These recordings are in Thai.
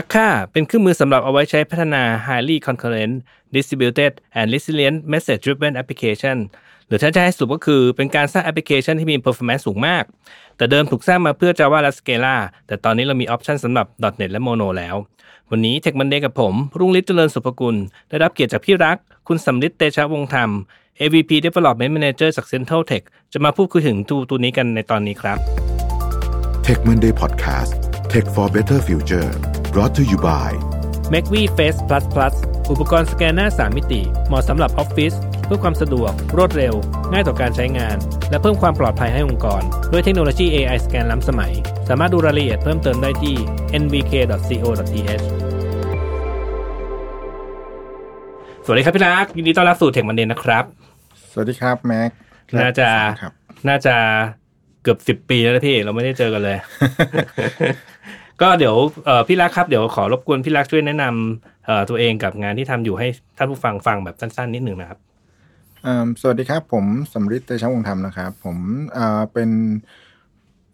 Akka เป็นเครื่องมือสำหรับเอาไว้ใช้พัฒนา highly concurrent distributed and resilient message driven application หรือถ้าจะให้สรุปก็คือเป็นการสร้างแอปพลิเคชันที่มี performance สูงมาก แต่เดิมถูกสร้างมาเพื่อ Java และ Scala แต่ตอนนี้เรามีออปชันสำหรับ .NET และ Mono แล้ว วันนี้ Tech Monday กับผม รุ่งฤทธิ์เจริญสุภกุล ได้รับเกียรติจากพี่รัก คุณสำลิดเตชะวงศ์ธรรม AVP Development Manager จาก Central Tech จะมาพูดคุยถึงตัวตัวนี้กันในตอนนี้ครับ Tech Monday Podcast Tech for Better Future brought to you by m a c v Face Plus Plus อุปกรณ์สแกนหน้า 3 มิติ เหมาะสำหรับออฟฟิศเพื่อความสะดวก รวดเร็ว ง่ายต่อการใช้งาน และเพิ่มความปลอดภัยให้องค์กร ด้วยเทคโนโลยี AI สแกนล้ำสมัย สามารถดูรายละเอียดเพิ่มเติมได้ที่ nvk.co.th สวัสดีครับพี่รักยินดีต้อนรับสู่เทคมันเดนนะครับ สวัสดีครับแม็กน่าจะครับน่าจะเกือบสิบปีแล้วนะพี่ เราไม่ได้เจอกันเลย ก็เดี๋ยวเอ่อพี่รักครับเดี๋ยวขอรบกวนพี่รักช่วยแนะนำเอ่อตัวเองกับงานที่ทำอยู่ให้ท่านผู้ฟังฟังแบบสั้นๆ นิดหนึ่งนะครับเอิ่มสวัสดีครับ ผมสำริดเตชะวงศ์ธรรมนะครับ ผมเอ่อเป็น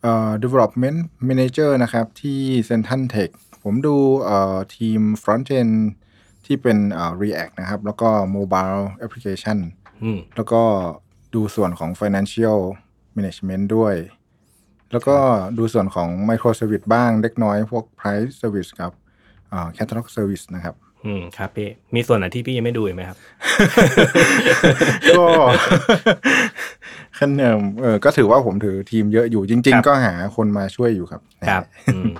เอ่อ development manager นะครับ ที่ Central Tech ผมดูเอ่อทีม front end ที่เป็นเอ่อ React นะครับ แล้วก็ mobile application อืมแล้วก็ดูส่วนของ financial management ด้วย แล้วก็ดูส่วนของ microservice บ้างเล็กน้อยพวก price service กับเอ่อ catalog service นะครับ อืมครับพี่ มีส่วนไหนที่พี่ยังไม่ดูอีกไหมครับ ก็ขั้นเดิมเออก็ถือว่าผมถือทีมเยอะอยู่จริงครับๆก็หาคนมาช่วยอยู่ครับ ครับอืม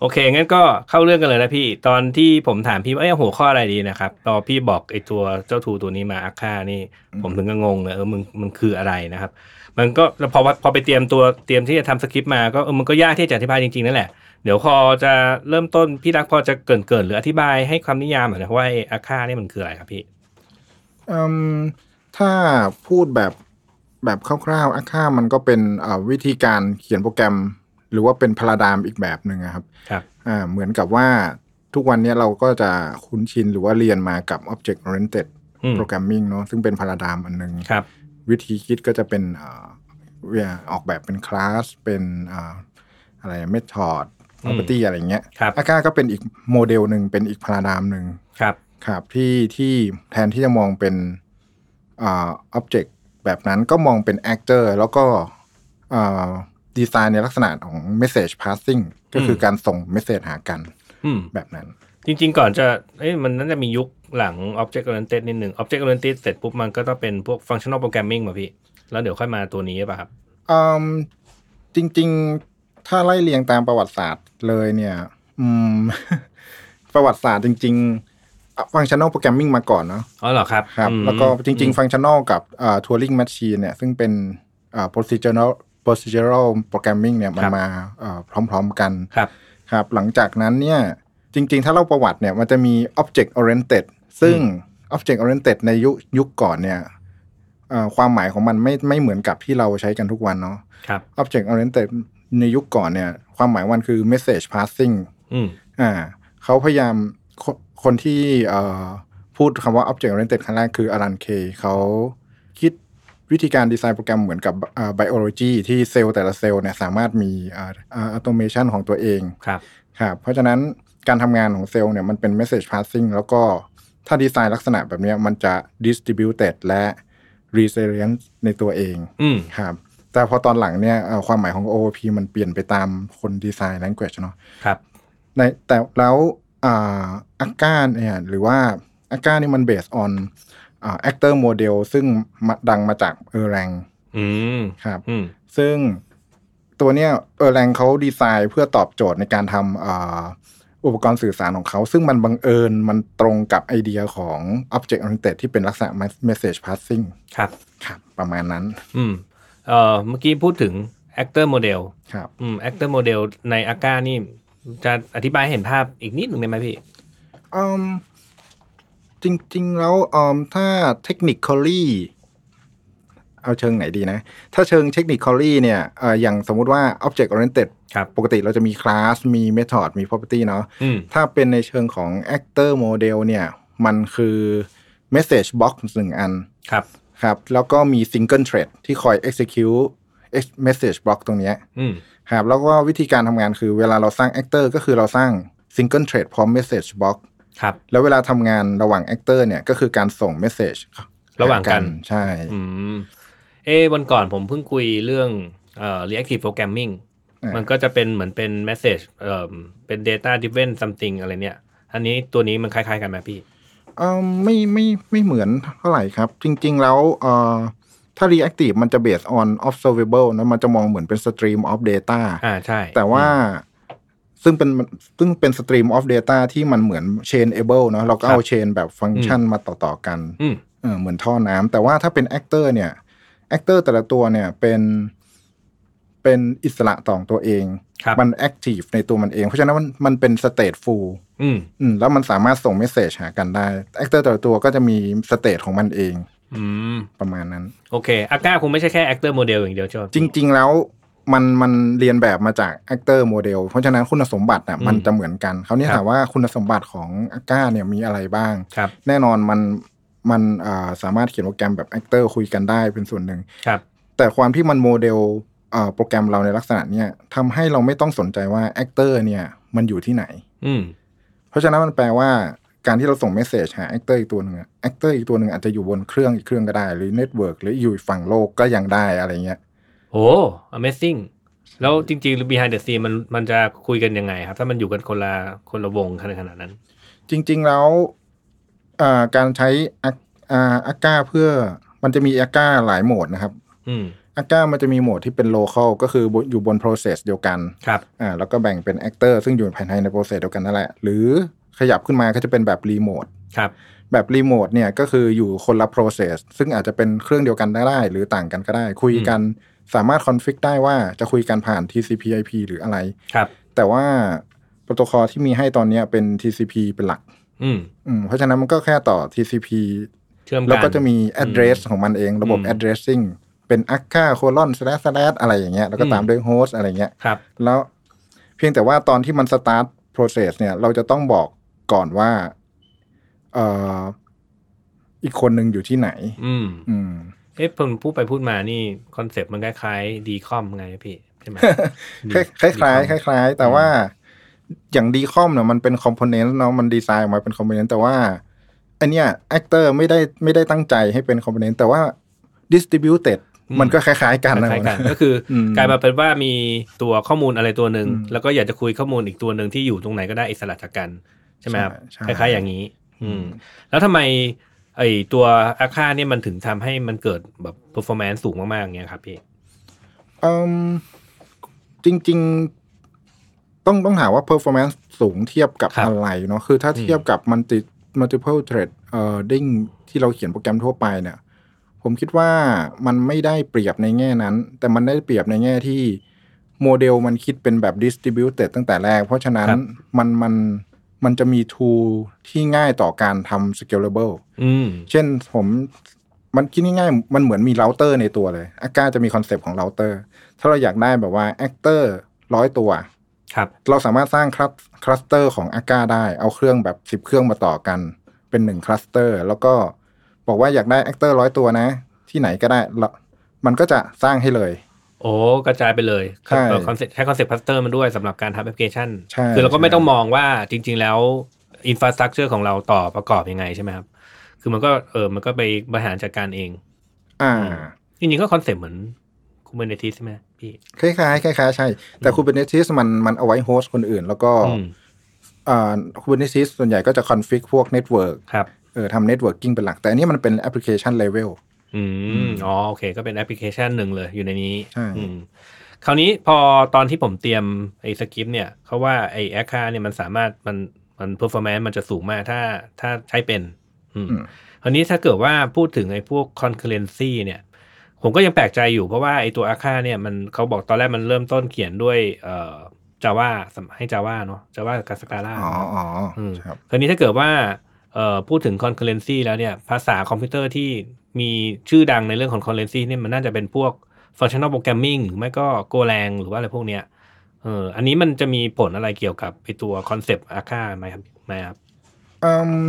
โอเค งั้นก็เข้าเรื่องกันเลยนะพี่ ตอนที่ผมถามพี่ว่าเอ้ยหัวข้ออะไรดีนะครับตอนพี่บอกไอ้ตัวเจ้าทูตัวนี้มาอาค่านี่ ผมถึงก็งงเลยเออมึงมันคืออะไรนะครับ มันก็แล้วพอพอไปเตรียมตัวเตรียมที่จะทำสคริปต์มาก็เออมันก็ยากที่จะอธิบายจริงๆนั่นแหละ เดี๋ยวพอจะเริ่มต้นพี่รักพอจะเกรินเกินๆหรืออธิบายให้ความนิยามหน่อยนะว่าไอ้อาค่านี่มันคืออะไรครับพี่อืมถ้าพูดแบบแบบคร่าวๆอาค่ามันก็เป็นเอ่อวิธีการเขียนโปรแกรม หรือว่าเป็นพาราดามอีกแบบหนึ่งอะครับครับอ่าเหมือนกับว่าทุกวันนี้เราก็จะคุ้นชินหรือว่าเรียนมากับ Object Oriented อืม Programming เนอะซึ่งเป็นพาราดามอันหนึ่งครับ วิธีคิดก็จะเป็นเอ่อเวียออกแบบเป็นคลาสเป็นเอ่ออะไรเมธอด property อะไรเงี้ยครับอาก้าก็เป็นอีกโมเดลหนึ่งเป็นอีกพาราดามหนึ่งครับครับที่ที่แทนที่จะมองเป็นอ่า object แบบนั้นก็มองเป็น actor แล้วก็ ดีไซน์ในลักษณะของ message passing ก็คือการส่ง message หากันอืมแบบนั้น จริง ๆ ก่อนจะเอ้ยมันน่าจะมียุคหลัง Object Oriented นิดหนึ่ง Object Oriented เสร็จปุ๊บมันก็ต้องเป็นพวก Functional Programming มาพี่ แล้วเดี๋ยวค่อยมาตัวนี้ป่ะครับอืมจริง ๆ ถ้าไล่เรียงตามประวัติศาสตร์เลยเนี่ย อืม ประวัติศาสตร์จริง ๆฟังชั่น a l โปรแกรมมิ่งมาก่อนเนาะ อ๋อเหรอครับ ครับอืมแล้วก็จริง ๆ ฟังชั่น a l กับทัวริงแมชชีนเนี่ย ซึ่งเป็นอ่า procedural procedural programming เนี่ยมันมาอ่าพร้อมๆกันครับครับ หลังจากนั้นเนี่ยจริงๆ ถ้าเล่าประวัติเนี่ยมันจะมี object oriented ซึ่ง object oriented ในยุคยุคก่อนเนี่ยอ่าความหมายของมันไม่ไม่เหมือนกับที่เราใช้กันทุกวันเนาะครับ Object Oriented ในยุคก่อนเนี่ย ความหมายมันคือ Message Passing อืมอ่าเขาพยายามคคนที่เอ่อพูดคำว่า Object Oriented ครั้งแรกคืออารันเคเขาคิด วิธีการดีไซน์โปรแกรมเหมือนกับอ่า biology ที่เซลล์แต่ละเซลล์เนี่ยสามารถมีอ่าอ่า automation ของตัวเองครับครับเพราะฉะนั้นการทำงานของเซลล์เนี่ยมันเป็น message passing แล้วก็ถ้าดีไซน์ลักษณะแบบเนี้ยมันจะ distributed และ resilient ในตัวเองอืมครับแต่พอตอนหลังเนี่ยเอ่อความหมายของ OOP มันเปลี่ยนไปตามคนดีไซน์ language เนาะครับในแต่แล้วอ่าอาก้าเนี่ยหรือว่าอาก้านี่มัน based on อ่า actor model ซึ่งมาดังมาจากเออแรงอืมครับอืมซึ่งตัวเนี้ยเออแรงเขาดีไซน์เพื่อตอบโจทย์ในการทำอ่าอุปกรณ์สื่อสารของเขา ซึ่งมันบังเอิญมันตรงกับไอเดียของ Object Oriented ที่เป็นลักษณะ message passing ครับครับ ประมาณนั้น อืมเอ่อเมื่อกี้พูดถึง actor model ครับอืม actor model ในอาก้านี่จะอธิบายให้เห็นภาพอีกนิดหนึ่งได้ไหมพี่อืม จริง ๆ แล้วอืมถ้า technically เอาเชิงไหนดีนะ ถ้าเชิง technically เนี่ยเอ่ออย่างสมมุติว่า object oriented ครับปกติเราจะมี class มี method มี property เนาะอืมถ้าเป็นในเชิงของ actor model เนี่ย มันคือ message box หนึ่งอันครับครับ แล้วก็มี single thread ที่คอย execute ex- message box ตรงเนี้ยอืมครับแล้วก็วิธีการทำงานคือเวลาเราสร้าง actor ก็คือเราสร้าง single thread พร้อม message box ครับ แล้วเวลาทำงานระหว่าง actor เนี่ยก็คือการส่ง message ระหว่างกันใช่อืมเอ้วันก่อนผมเพิ่งคุยเรื่องเอ่อ reactive programming อ่ามัมันก็จะเป็นเหมือนเป็น message เอ่อเป็น data driven something อะไรเนี่ย อันนี้ตัวนี้มันคล้ายๆกันไหมพี่เออไม่ไม่ไม่เหมือนเท่าไหร่ครับ จริง ๆ แล้วเอ่อถ้า reactive มันจะ based on observable นะมันจะมองเหมือนเป็น stream of data อ่าใช่ แต่ว่า ซึ่งเป็นซึ่งเป็น stream of data ที่มันเหมือน chainable เนอะเราก็เอา chain แบบฟังก์ชันมาต่อ ๆ กันอืมเออเหมือนท่อน้ำแต่ว่าถ้าเป็น actor เนี่ย actor แต่ละตัวเนี่ยเป็นเป็นอิสระต่อตัวเองครับมัน active ในตัวมันเอง เพราะฉะนั้นมันมันเป็น state full อืมอืมแล้วมันสามารถส่งเมสเซจหากันได้ actor แต่ละตัวก็จะมีสเต e ของมันเองอืมประมาณนั้น โอเคอาก้าคงไม่ใช่แค่ actor model อย่างเดียวใช่ไหมจริง ๆ แล้ว มันมันเรียนแบบมาจาก actor model เพราะฉะนั้นคุณสมบัติอะมันจะเหมือนกันเขาวนี่ถามว่าคุณสมบัติของอาก้าเนี่ยมีอะไรบ้างครับแน่นอนมันมันอ่าสามารถเขียนโปรแกรมแบบ actor คุยกันได้เป็นส่วนหนึ่งครับแต่ความที่มันโมเดลอ่าโปรแกรมเราในลักษณะเนี้ยทำให้เราไม่ต้องสนใจว่า actor เนี่ยมันอยู่ที่ไหนอืมเพราะฉะนั้นมันแปลว่าการที่เราส่ง message หา actor อีกตัวหนึ่งอะ actor อีกตัวหนึ่งอาจจะอยู่บนเครื่องอีกเครื่องก็ได้ หรือ network หรืออยู่อีกฝั่งโลกก็ยังได้อะไรเงี้ย โอ้ amazing แล้วจริงๆ behind the scene มันมันจะคุยกันยังไงครับ ถ้ามันอยู่กันคนละคนละวงขนาดขนาดนั้น จริง ๆ แล้วอ่าการใช้อาอ่าอาก้าเพื่อมันจะมีอาก้าหลายโหมดนะครับอืมอาก้ามันจะมีโหมดที่เป็น local ก็คืออยู่บน process เดียวกันครับอ่าแล้วก็แบ่งเป็น actor ซึ่งอยู่ภายในใน process เดียวกันนั่นแหละ หรือขยับขึ้นมาก็จะเป็นแบบ remote ครับแบบรีโมทเนี่ยก็คืออยู่คนละ process ซึ่งอาจจะเป็นเครื่องเดียวกันได้ หรือต่างกันก็ได้ คุยกัน สามารถคอนฟิกได้ว่าจะคุยกันผ่าน TCP/IP หรืออะไร ครับ แต่ว่าโปรโตคอลที่มีให้ตอนเนี้ยเป็น TCP เป็นหลัก อืมอืมเพราะฉะนั้นมันก็แค่ต่อ TCP เชื่อมกันแล้วก็จะมี address ของมันเองระบบอืม addressing เป็น akka colon slash slash อะไรอย่างเงี้ยแล้วก็ตามอืมด้วย host อะไรเงี้ยครับ แล้วเพียงแต่ว่าตอนที่มัน start process เนี่ย เราจะต้องบอกก่อนว่าเอ่ออีกคนหนึ่งอยู่ที่ไหน อืมอืม เอ๊ะผมพูดไปพูดมานี่คอนเซปต์มันคล้ายๆ DCOM ไงพี่ใช่ไหมคล้ายคล้ายๆคล้ายๆคล้าย ๆ แต่ว่าอย่าง DCOM เนี่ยมันเป็น component เนาะมันดีไซน์ออกมาเป็น component แต่ว่าอันเนี้ย actor ไม่ได้ไม่ได้ตั้งใจให้เป็น component แต่ว่า distributed อืมมันก็คล้าย ๆ กันนะคล้ายๆกันก็คืออมกลายมาเป็นว่ามีตัวข้อมูลอะไรตัวหนึ่งอืมแล้วก็อยากจะคุยข้อมูลอีกตัวหนึ่งที่อยู่ตรงไหนก็ได้อิสระจากกัน ใช่ไหมครับใช่คล้ายๆอย่างนี้ อืมแล้วทำไม ไอตัวอาคาเนี่ยมันถึงทำให้มันเกิดแบบ performance สูงมากๆอย่างเงี้ยครับพี่อืมจริง ๆ ต้องต้องหาว่า performance สูงเทียบกับครับอะไรเนาะคือถ้าเทียบกับ multi multiple thread เอ่อ ding ที่เราเขียนโปรแกรมทั่วไปเนี่ย ผมคิดว่ามันไม่ได้เปรียบในแง่นั้น แต่มันได้เปรียบในแง่ที่โมเดลมันคิดเป็นแบบ distributed ตั้งแต่แรก เพราะฉะนั้นครับมันมัน มันจะมี tool ที่ง่ายต่อการทำ scalable อืมเช่นผมมันคิดง่ายๆมันเหมือนมีเราเตอร์ในตัวเลย Akka จะมีคอนเซปต์ของเราเตอร์ ถ้าเราอยากได้แบบว่า actor ร้อยตัวครับ เราสามารถสร้าง clus cluster ของ Akka ได้ เอาเครื่องแบบสิบเครื่องมาต่อกัน เป็นหนึ่ง cluster แล้วก็บอกว่าอยากได้ actor ร้อยตัวนะ ที่ไหนก็ได้แล้วมันก็จะสร้างให้เลย โอ้กระจายไปเลยใช่คอนเซ็ปต์ใช้คอนเซ็ปต์ cluster มันด้วยสำหรับการทำแอปพลิเคชันใช่คือเราก็ไม่ใช่ต้องมองว่าจริง ๆ แล้วอินฟ a าสตรักเจอร์ของเราต่อประกอบยังไงใช่ไหมครับ คือมันก็เออมันก็ไปบริหารจัดการเอง อ่า จริงๆก็คอนเซ็ปต์เหมือน Kubernetes ใช่ไหมพี่คล้ายๆคล้ายๆใช่ แต่ Kubernetes มันมันเอาไว้ host คนอื่น แล้วก็อืมอ่า Kubernetes ส่วนใหญ่ก็จะ config พวก network ครับเออทำ networking เป็นหลัก แต่อันนี้มันเป็น application level อืมอ๋อโอเค ก็เป็นแอปพลิเคชันหนึ่งเลยอยู่ในนี้ใช่อืมคราวนี้พอตอนที่ผมเตรียมไอ้สคริปต์เนี่ยเขาว่าไอ้ Akka เนี่ยมันสามารถมันมัน performance มันจะสูงมากถ้าถ้าใช้เป็น อืมอืมคราวนี้ถ้าเกิดว่าพูดถึงไอ้พวก concurrency เนี่ยผมก็ยังแปลกใจอยู่เพราะว่าไอ้ตัว Akka เนี่ยมันเขาบอกตอนแรกมันเริ่มต้นเขียนด้วยเอ่อ Java ให้ Java เนาะ Java กับ Scala อ๋ออ๋ออมครับคราวนี้ถ้าเกิดว่าเอ่อ พูดถึง concurrency แล้วเนี่ยภาษาคอมพิวเตอร์ที่มีชื่อดังในเรื่องของ concurrency เนี่ยมันน่าจะเป็นพวก functional programming หรือไม่ก็ Golang หรือว่าอะไรพวกเนี้ยเอออันนี้มันจะมีผลอะไรเกี่ยวกับไอตัวคอนเซปต์อาคาไหมครับไหมครับอืม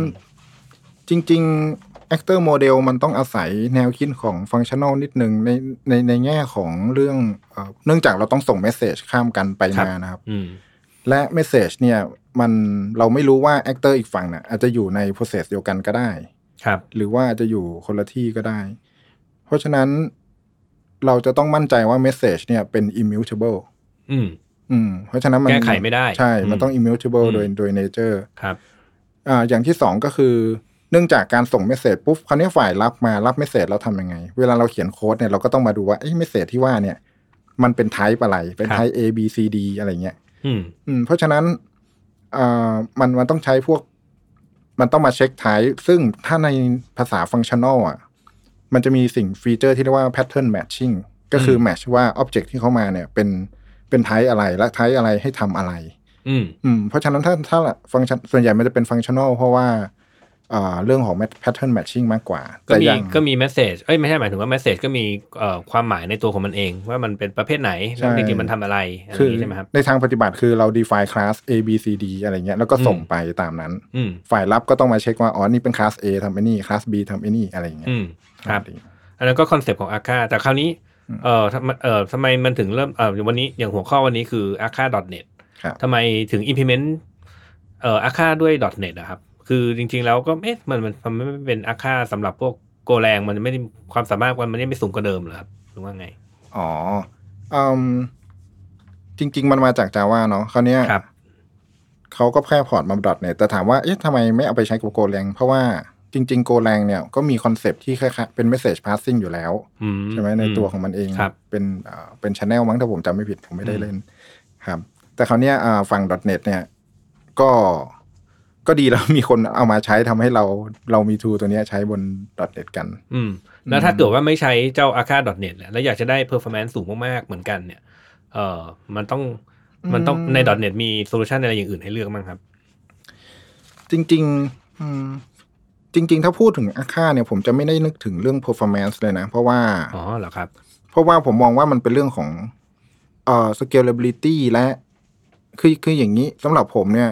จริง ๆ actor model มันต้องอาศัยแนวคิดของ functional นิดนึงในในในแง่ของเรื่องเอ่อเนื่องจากเราต้องส่ง message ข้ามกันไปครับมานะครับอืม และ message เนี่ยมันเราไม่รู้ว่า actor อีกฝั่งน่ะอาจจะอยู่ใน process เดียวกันก็ได้ ครับ หรือว่าจะอยู่คนละที่ก็ได้ เพราะฉะนั้นเราจะต้องมั่นใจว่า message เนี่ยเป็น immutable อืม อืม เพราะฉะนั้นมันแก้ไขไม่ได้ ใช่ มันต้องอืม immutable อืมโดยโดย nature ครับ อ่า อย่างที่สองก็คือ เนื่องจากการส่งเมสเซจปุ๊บคราวนี้ฝ่ายรับมารับเมสเซจเราทำยังไง เวลาเราเขียนโค้ดเนี่ยเราก็ต้องมาดูว่าไอ้เมสเซจที่ว่าเนี่ย มันเป็นไทป์อะไร เป็นไทป์ A B C D อะไรเงี้ย อืมอืมเพราะฉะนั้นอ่ามันมันต้องใช้พวก มันต้องมาเช็ค type ซึ่งถ้าในภาษา functional อะ มันจะมีสิ่งฟีเจอร์ที่เรียกว่า pattern matching ก็คือ match ว่า object ที่เข้ามาเนี่ย เป็นเป็น type อะไรและ type อะไรให้ทำอะไร อืมอืมเพราะฉะนั้นถ้าถ้าฟังก์ชันส่วนใหญ่มันจะเป็น functional เพราะว่าอ่า เรื่องของ pattern matching มากกว่า ก็มีอย่างก็มี message เอ้ยไม่ใช่หมายถึงว่า message ก็มีเอ่อความหมายในตัวของมันเอง ว่ามันเป็นประเภทไหนแล้วจริงๆมันทำอะไรอะไรอคือย่างนี้ใช่ไหมครับในทางปฏิบัติคือเรา define class A B C D อะไรเงี้ยแล้วก็ส่งไปตามนั้นอืมฝ่ายรับก็ต้องมาเช็คว่า อ๋อ นี่เป็น class A ทำไอ้นี่ class B ทำไอ้นี่อะไรเงี้ยอืมครับอันนั้นก็คอนเซปต์ของ Akka แต่คราวนี้เอ่อทำไมเอ่อทำไมมันถึงเริ่มเอ่อวันนี้อย่างหัวข้อวันนี้คือ a k a .net ครับทำไมถึง implement เอ่อ Akka ด้วย .NET อะครับ คือจริง ๆ แล้วก็เอ๊ะมันมันมันไม่เป็น a k a สำหรับพวกโกแรงมันไม่ได้ความสามารถมันไม่ได้ไม่สูงกว่าเดิมเหรอครับหรือว่าไง อ๋ออืมจริง ๆ มันมาจาก Java เนาะคราวเนี้ยครับเขาก็แค่ port มา .NET แต่ถามว่าเอ๊ะทำไมไม่เอาไปใช้กับ Golang เพราะว่าจริงๆ Golang เนี่ยก็มีคอนเซปต์ที่คล้ายๆเป็น message passing อยู่แล้วอืใช่ไหมในตัวของมันเองครับเป็นเอ่อเป็น channel มั้งถ้าผมจำไม่ผิดผมไม่ได้เล่นครับ แต่คราวเนี้ยอ่าฝั่ง .NET เนี่ย ก็ ก็ดีแล้วมีคนเอามาใช้ทำให้เราเรามีทูตัวเนี้ยใช้บน .NET กัน อืม แล้วถ้าเกิดว่าไม่ใช้เจ้า a k a .net เนี่ยแล้วอยากจะได้ performance สูงมากๆ เหมือนกันเนี่ย เอ่อมันต้องมันต้องใน .net มีโซลูชันอะไรอย่างอื่นให้เลือกบ้างครับ จริง ๆ อืมจริง ๆ ถ้าพูดถึงอาค่าเนี่ยผมจะไม่ได้นึกถึงเรื่อง performance เลยนะ เพราะว่า อ๋อเหรอครับ เพราะว่าผมมองว่ามันเป็นเรื่องของเอ่อ scalability และ คือคืออย่างนี้สำหรับผมเนี่ย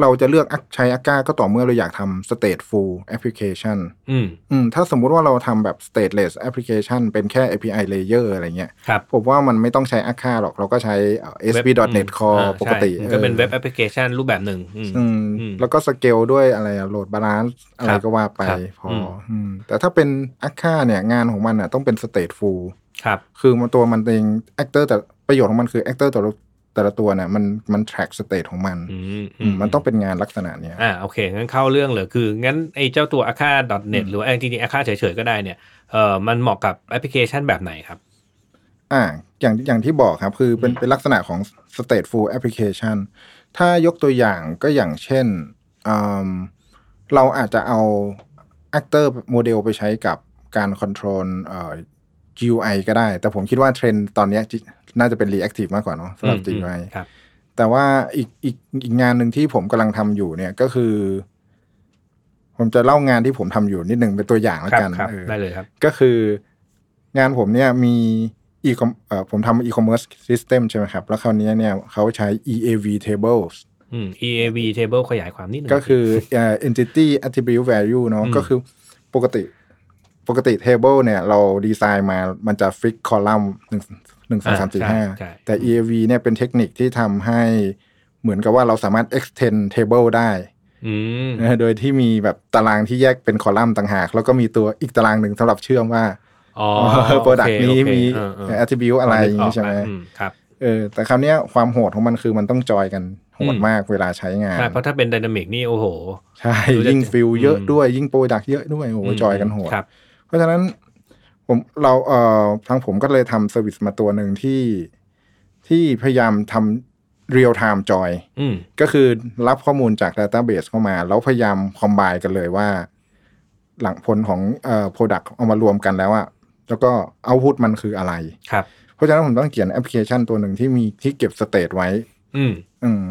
เราจะเลือกใช้ Akka ก็ต่อเมื่อเราอยากทำ stateful application อืมอืมถ้าสมมุติว่าเราทำแบบ stateless application เป็นแค่ API layer อะไรเงี้ยครับผมว่ามันไม่ต้องใช้ Akka หรอกเราก็ใช้เอ่อ ASP.NET อืม Core อ่าปกติใช่มันก็เป็นออเว็บแอปพลิเคชันรูปแบบหนึ่งอืมอืมอืมแล้วก็สเกลด้วยอะไร load balance อะไรครับก็ว่าไปครับพออมอืมแต่ถ้าเป็นอาค่าเนี่ยงานของมันอะต้องเป็น stateful ครับคือมันตัวมันเอง actor แต่ประโยชน์ของมันคือ actor แต่ละ แต่ละตัวเนี่ยมันมัน track state ของมันอืมอืมมันต้องเป็นงานลักษณะเนี้ยอ่าโอเค งั้นเข้าเรื่องเลยคือ งั้นไอ้เจ้าตัว a k a .net หรือว่าจริงๆ a k a เฉยๆ ก็ได้เนี่ยเอ่อมันเหมาะกับแอปพลิเคชันแบบไหนครับ อ่าอย่างอย่างที่บอกครับ คือเป็นเป็นลักษณะของ stateful application ถ้ายกตัวอย่างก็อย่างเช่นอืมเราอาจจะเอา actor โมเดลไปใช้กับการ control เอ่อ GUI ก็ได้ แต่ผมคิดว่าเทรนด์ตอนเนี้ยจิน่าจะเป็น reactive มากกว่าเนาะสำหรับอืม GUI ครับแต่ว่าอีกอีกอีกงานหนึ่งที่ผมกำลังทำอยู่เนี่ยก็คือ ผมจะเล่างานที่ผมทำอยู่นิดหนึ่งเป็นตัวอย่างแล้วครับกันครับเออได้เลยครับ ก็คืองานผมเนี่ยมีอีคอมเอ่อผมทำ e-commerce system ใช่ไหมครับ แล้วคราวนี้เนี่ยเขาใช้ EAV tables อืม EAV table ขยายความนิดหนึ่งก็คือเอ่อ entity attribute value เนาะอืมก็คือปกติ ปกติ table เนี่ยเราดีไซน์มามันจะ fix คอลัมน์หนึ่งหนึ่งสองสามสี่ห้าใช่แต่ EAV เนี่ยเป็นเทคนิคที่ทำให้เหมือนกับว่าเราสามารถ extend table ได้อืมนะโดยที่มีแบบตารางที่แยกเป็นคอลัมน์ต่างหาก แล้วก็มีตัวอีกตารางหนึ่งสำหรับเชื่อมว่าอ๋อ product นี้โอเคมีเออเออ attribute อะไรอย่างนี้ใช่ไหมอืครับเออแต่คราวเนี้ยความโหดของมันคือมันต้องจอยกันโหดอืมมากเวลาใช้งานใช่เพราะถ้าเป็น dynamic นี่โอ้โห ใช่ดูจะยิ่ง field เยอะอืมด้วย ยิ่ง product เยอะด้วย โอ้โหจอยกันโหดครับ เพราะฉะนั้นผมเราเอ่อทางผมก็เลยทำ service มาตัวหนึ่งที่ที่พยายามทำ real time join อืมก็คือรับข้อมูลจาก database เข้ามา แล้วพยายาม combine กันเลยว่า หลังผลของเอ่อ product เอามารวมกันแล้วอะแล้วก็ output มันคืออะไรครับ เพราะฉะนั้นผมต้องเขียนแอปพลิเคชันตัวหนึ่งที่มีที่เก็บ state ไว้ อืม อืม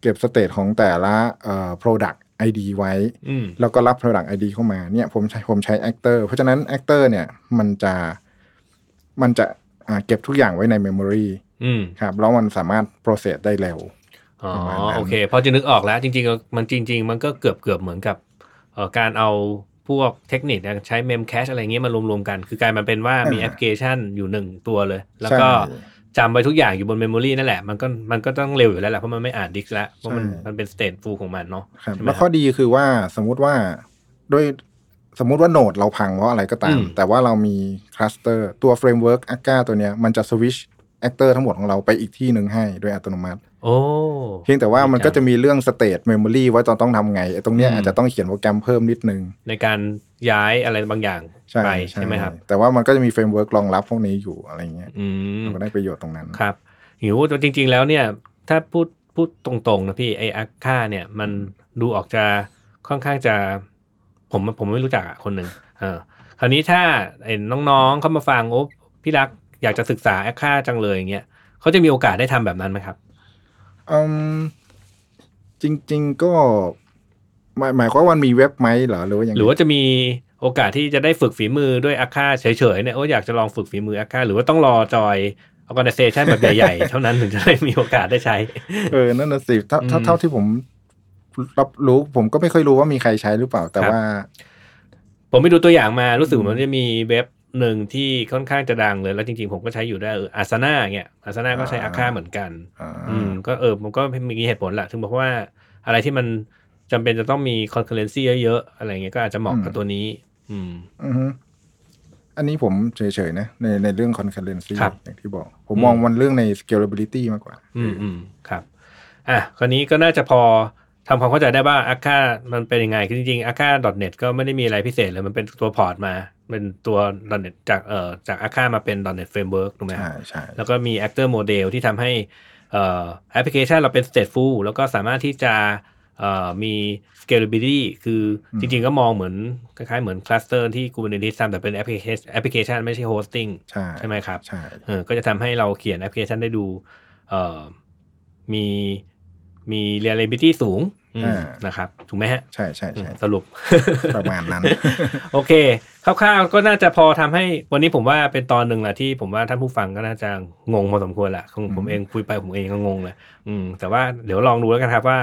เก็บ state ของแต่ละเอ่อ product ID ไว้อืมแล้วก็รับ product ID เข้ามาเนี่ยผมใช้ผมใช้ actor เพราะฉะนั้น actor เนี่ยมันจะมันจะอ่าเก็บทุกอย่างไว้ใน memory อืมครับแล้วมันสามารถ process ได้เร็วอ๋อประมาณนั้นโอเคพอจะนึกออกแล้วจริงๆ มันจริง ๆ มันก็เกือบเกือบเหมือนกับเอ่อการเอาพวกเทคนิคนะใช้ memcache อะไรเงี้ยมารวมๆกัน คือกลายมาเป็นว่ามีแอปพลิเคชันอยู่หนึ่งตัวเลย แล้วก็ จำไว้ทุกอย่างอยู่บน memory นั่นแหละมันก็มันก็ต้องเร็วอยู่แล้วแหละเพราะมันไม่อ่านดิสก์แล้วเพราะมันใช่มันเป็น stateful ของมันเนาะครับใช่ไหมแล้วข้อดีคือว่าสมมุติว่าด้วยสมมุติว่า node เราพังเพราะอะไรก็ตามอืมแต่ว่าเรามี cluster ตัว framework Akka ตัวเนี้ยมันจะสวิช actor ทั้งหมดของเราไปอีกที่หนึ่งให้โดยอัตโนมัติ โอ้เพียงแต่ว่ามันก็จะมีเรื่องสเต e เมมโมรีว่าตอนต้องทำไงไอ้ตรงเนี้ยอืมอาจจะต้องเขียนโปรแกรมเพิ่มนิดนึง ในการย้ายอะไรบางอย่างไปใช่ไหมครับ แต่ว่ามันก็จะมีเฟรมเวิร์กรองรับพวกนี้อยู่อะไรเงี้ยอืมเราก็ได้ประโยชน์ตรงนั้นครับหิวจริง ๆ แล้วเนี่ย ถ้าพูดพูดตรงๆนะพี่ไออาค่าเนี่ย มันดูออกจะค่อนข้างจะ ผมผมไม่รู้จักอะคนหนึ่งเออคราวนี้ถ้าไอ้น้องๆเข้ามาฟังโอ้พี่รัก อยากจะศึกษาแอคค่าจังเลยอย่างเงี้ยเขาจะมีโอกาสได้ทำแบบนั้นไหมครับอืมจริง ๆก็หมายหมายความว่ามันมีเว็บไหมเหรอหรือว่ายังไงหรือว่าจะมีโอกาสที่จะได้ฝึกฝีมือด้วยอาค่าเฉยๆเนี่ยโอ้อยากจะลองฝึกฝีมืออาค่าหรือว่าต้องรอจอย organization แบบใหญ่ๆ เท่านั้นถึงจะได้มีโอกาสได้ใช้ เออ นั่นน่ะสิถ้าถ้าอืมเท่าที่ผมรับรู้ผมก็ไม่ค่อยรู้ว่ามีใครใช้หรือเปล่า แต่ครับว่า ผมไปดูตัวอย่างมารู้สึกมันจะมีเว็บ หนึ่งที่ค่อนข้างจะดังเลย แล้วจริงๆ ผมก็ใช้อยู่ได้วยอาซาน่าเงี้ยอาซาน่าก็ใช้อาค่าเหมือนกันอ่าอืมก็เออมันก็มีเหตุผลแหละถึงบอกว่าอะไรที่มันจำเป็นจะต้องมี concurrency เยอะๆ อะไรเงี้ยก็อาจจะเหมาะกับตัวนี้ อืมอือฮึอันนี้ผมเฉยๆนะ ในในเรื่อง concurrency ครับอย่างที่บอก ผมมองมันเรื่องใน scalability มากกว่า อืมอืมครับ อะคราวนี้ก็น่าจะพอทำความเข้าใจได้ว่า Akka มันเป็นยังไง คือจริงๆอาค่า .net ก็ไม่ได้มีอะไรพิเศษเลย มันเป็นตัว port มา เป็นตัว .net จากเอ่อจาก Akka มาเป็น .NET framework ถูกไหมครับใช่ใช่แล้วก็มี actor model ที่ทำให้เอ่อแอปพลิเคชันเราเป็น stateful แล้วก็สามารถที่จะเอ่อมี scalability คือจริงๆก็มองเหมือนคล้ายๆเหมือน cluster ที่ Kubernetes ทำแต่เป็นแอปพลิเคชันแอปพลิเคชันไม่ใช่ hosting ใช่ใช่ไหมครับใช่เออก็จะทำให้เราเขียนแอปพลิเคชันได้ดูเอ่อมีมี reliability สูงอืม นะครับถูกไหมฮะ ใช่ใช่ใช่สรุปประมาณนั้น โอเคคร่าวๆก็น่าจะพอทำให้วันนี้ผมว่าเป็นตอนหนึ่งแหละที่ผมว่าท่านผู้ฟังก็น่าจะงงพอสมควรแหละของผมเองคุยไปผมเองก็งงเลยอืม แต่ว่าเดี๋ยวลองดูแล้วกันครับว่า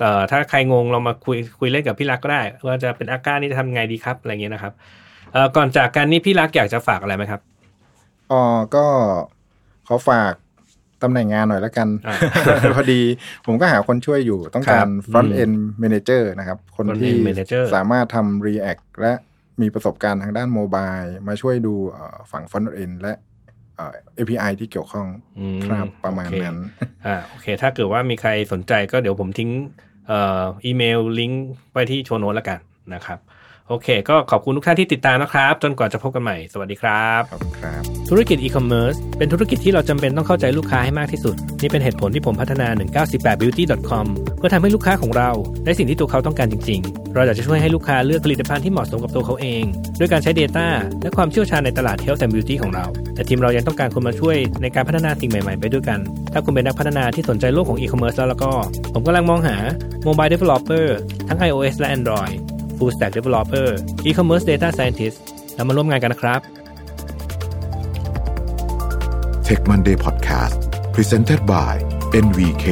เอ่อถ้าใครงงเรามาคุยคุยเล่นกับพี่รักก็ได้ ว่าจะเป็นอาการนี่จะทำไงดีครับอะไรเงี้ยนะครับเอ่อก่อนจากกันนี่พี่รักอยากจะฝากอะไรไหมครับอ๋อก็ขอฝาก ตำแหน่งงานหน่อยแล้วกันอ่าพอดีผมก็หาคนช่วยอยู่ต้องครัการบ front อืม end manager นะครับ คน front ที่ end manager สามารถทำ React และมีประสบการณ์ทางด้านโมบายมาช่วยดูเอ่อฝั่ง front end และเอ่อ API ที่เกี่ยวข้องอืมครับประมาณโอเคนั้นอ่าโอเค ถ้าเกิดว่ามีใครสนใจก็เดี๋ยวผมทิ้งเอ่ออีเมลลิงก์ไว้ที่โชว์โน้ตแล้วกันนะครับ โอเค ก็ขอบคุณทุกท่านที่ติดตามนะครับ จนกว่าจะพบกันใหม่ สวัสดีครับขอบคุณครับ ธุรกิจอีคอมเมิร์ซเป็นธุรกิจที่เราจำเป็นต้องเข้าใจลูกค้าให้มากที่สุด นี่เป็นเหตุผลที่ผมพัฒนา 1918beauty.com เพื่อทำให้ลูกค้าของเราได้สิ่งที่ตัวเขาต้องการจริง ๆ เราอยากจะช่วยให้ลูกค้าเลือกผลิตภัณฑ์ที่เหมาะสมกับตัวเขาเอง ด้วยการใช้ data และความเชี่ยวชาญในตลาด Health and Beauty ของเรา แต่ทีมเรายังต้องการคนมาช่วยในการพัฒนาสิ่งใหม่ๆ ไปด้วยกัน ถ้าคุณเป็นนักพัฒนาที่สนใจโลกของอีคอมเมิร์ซแล้วแล้วก็ ผมกำลังมองหา Mobile Developer ทั้ง iOS และ Android Full Stack Developer E-commerce Data Scientist แล้วมาร่วมงานกันนะครับ Tech Monday Podcast Presented by NVK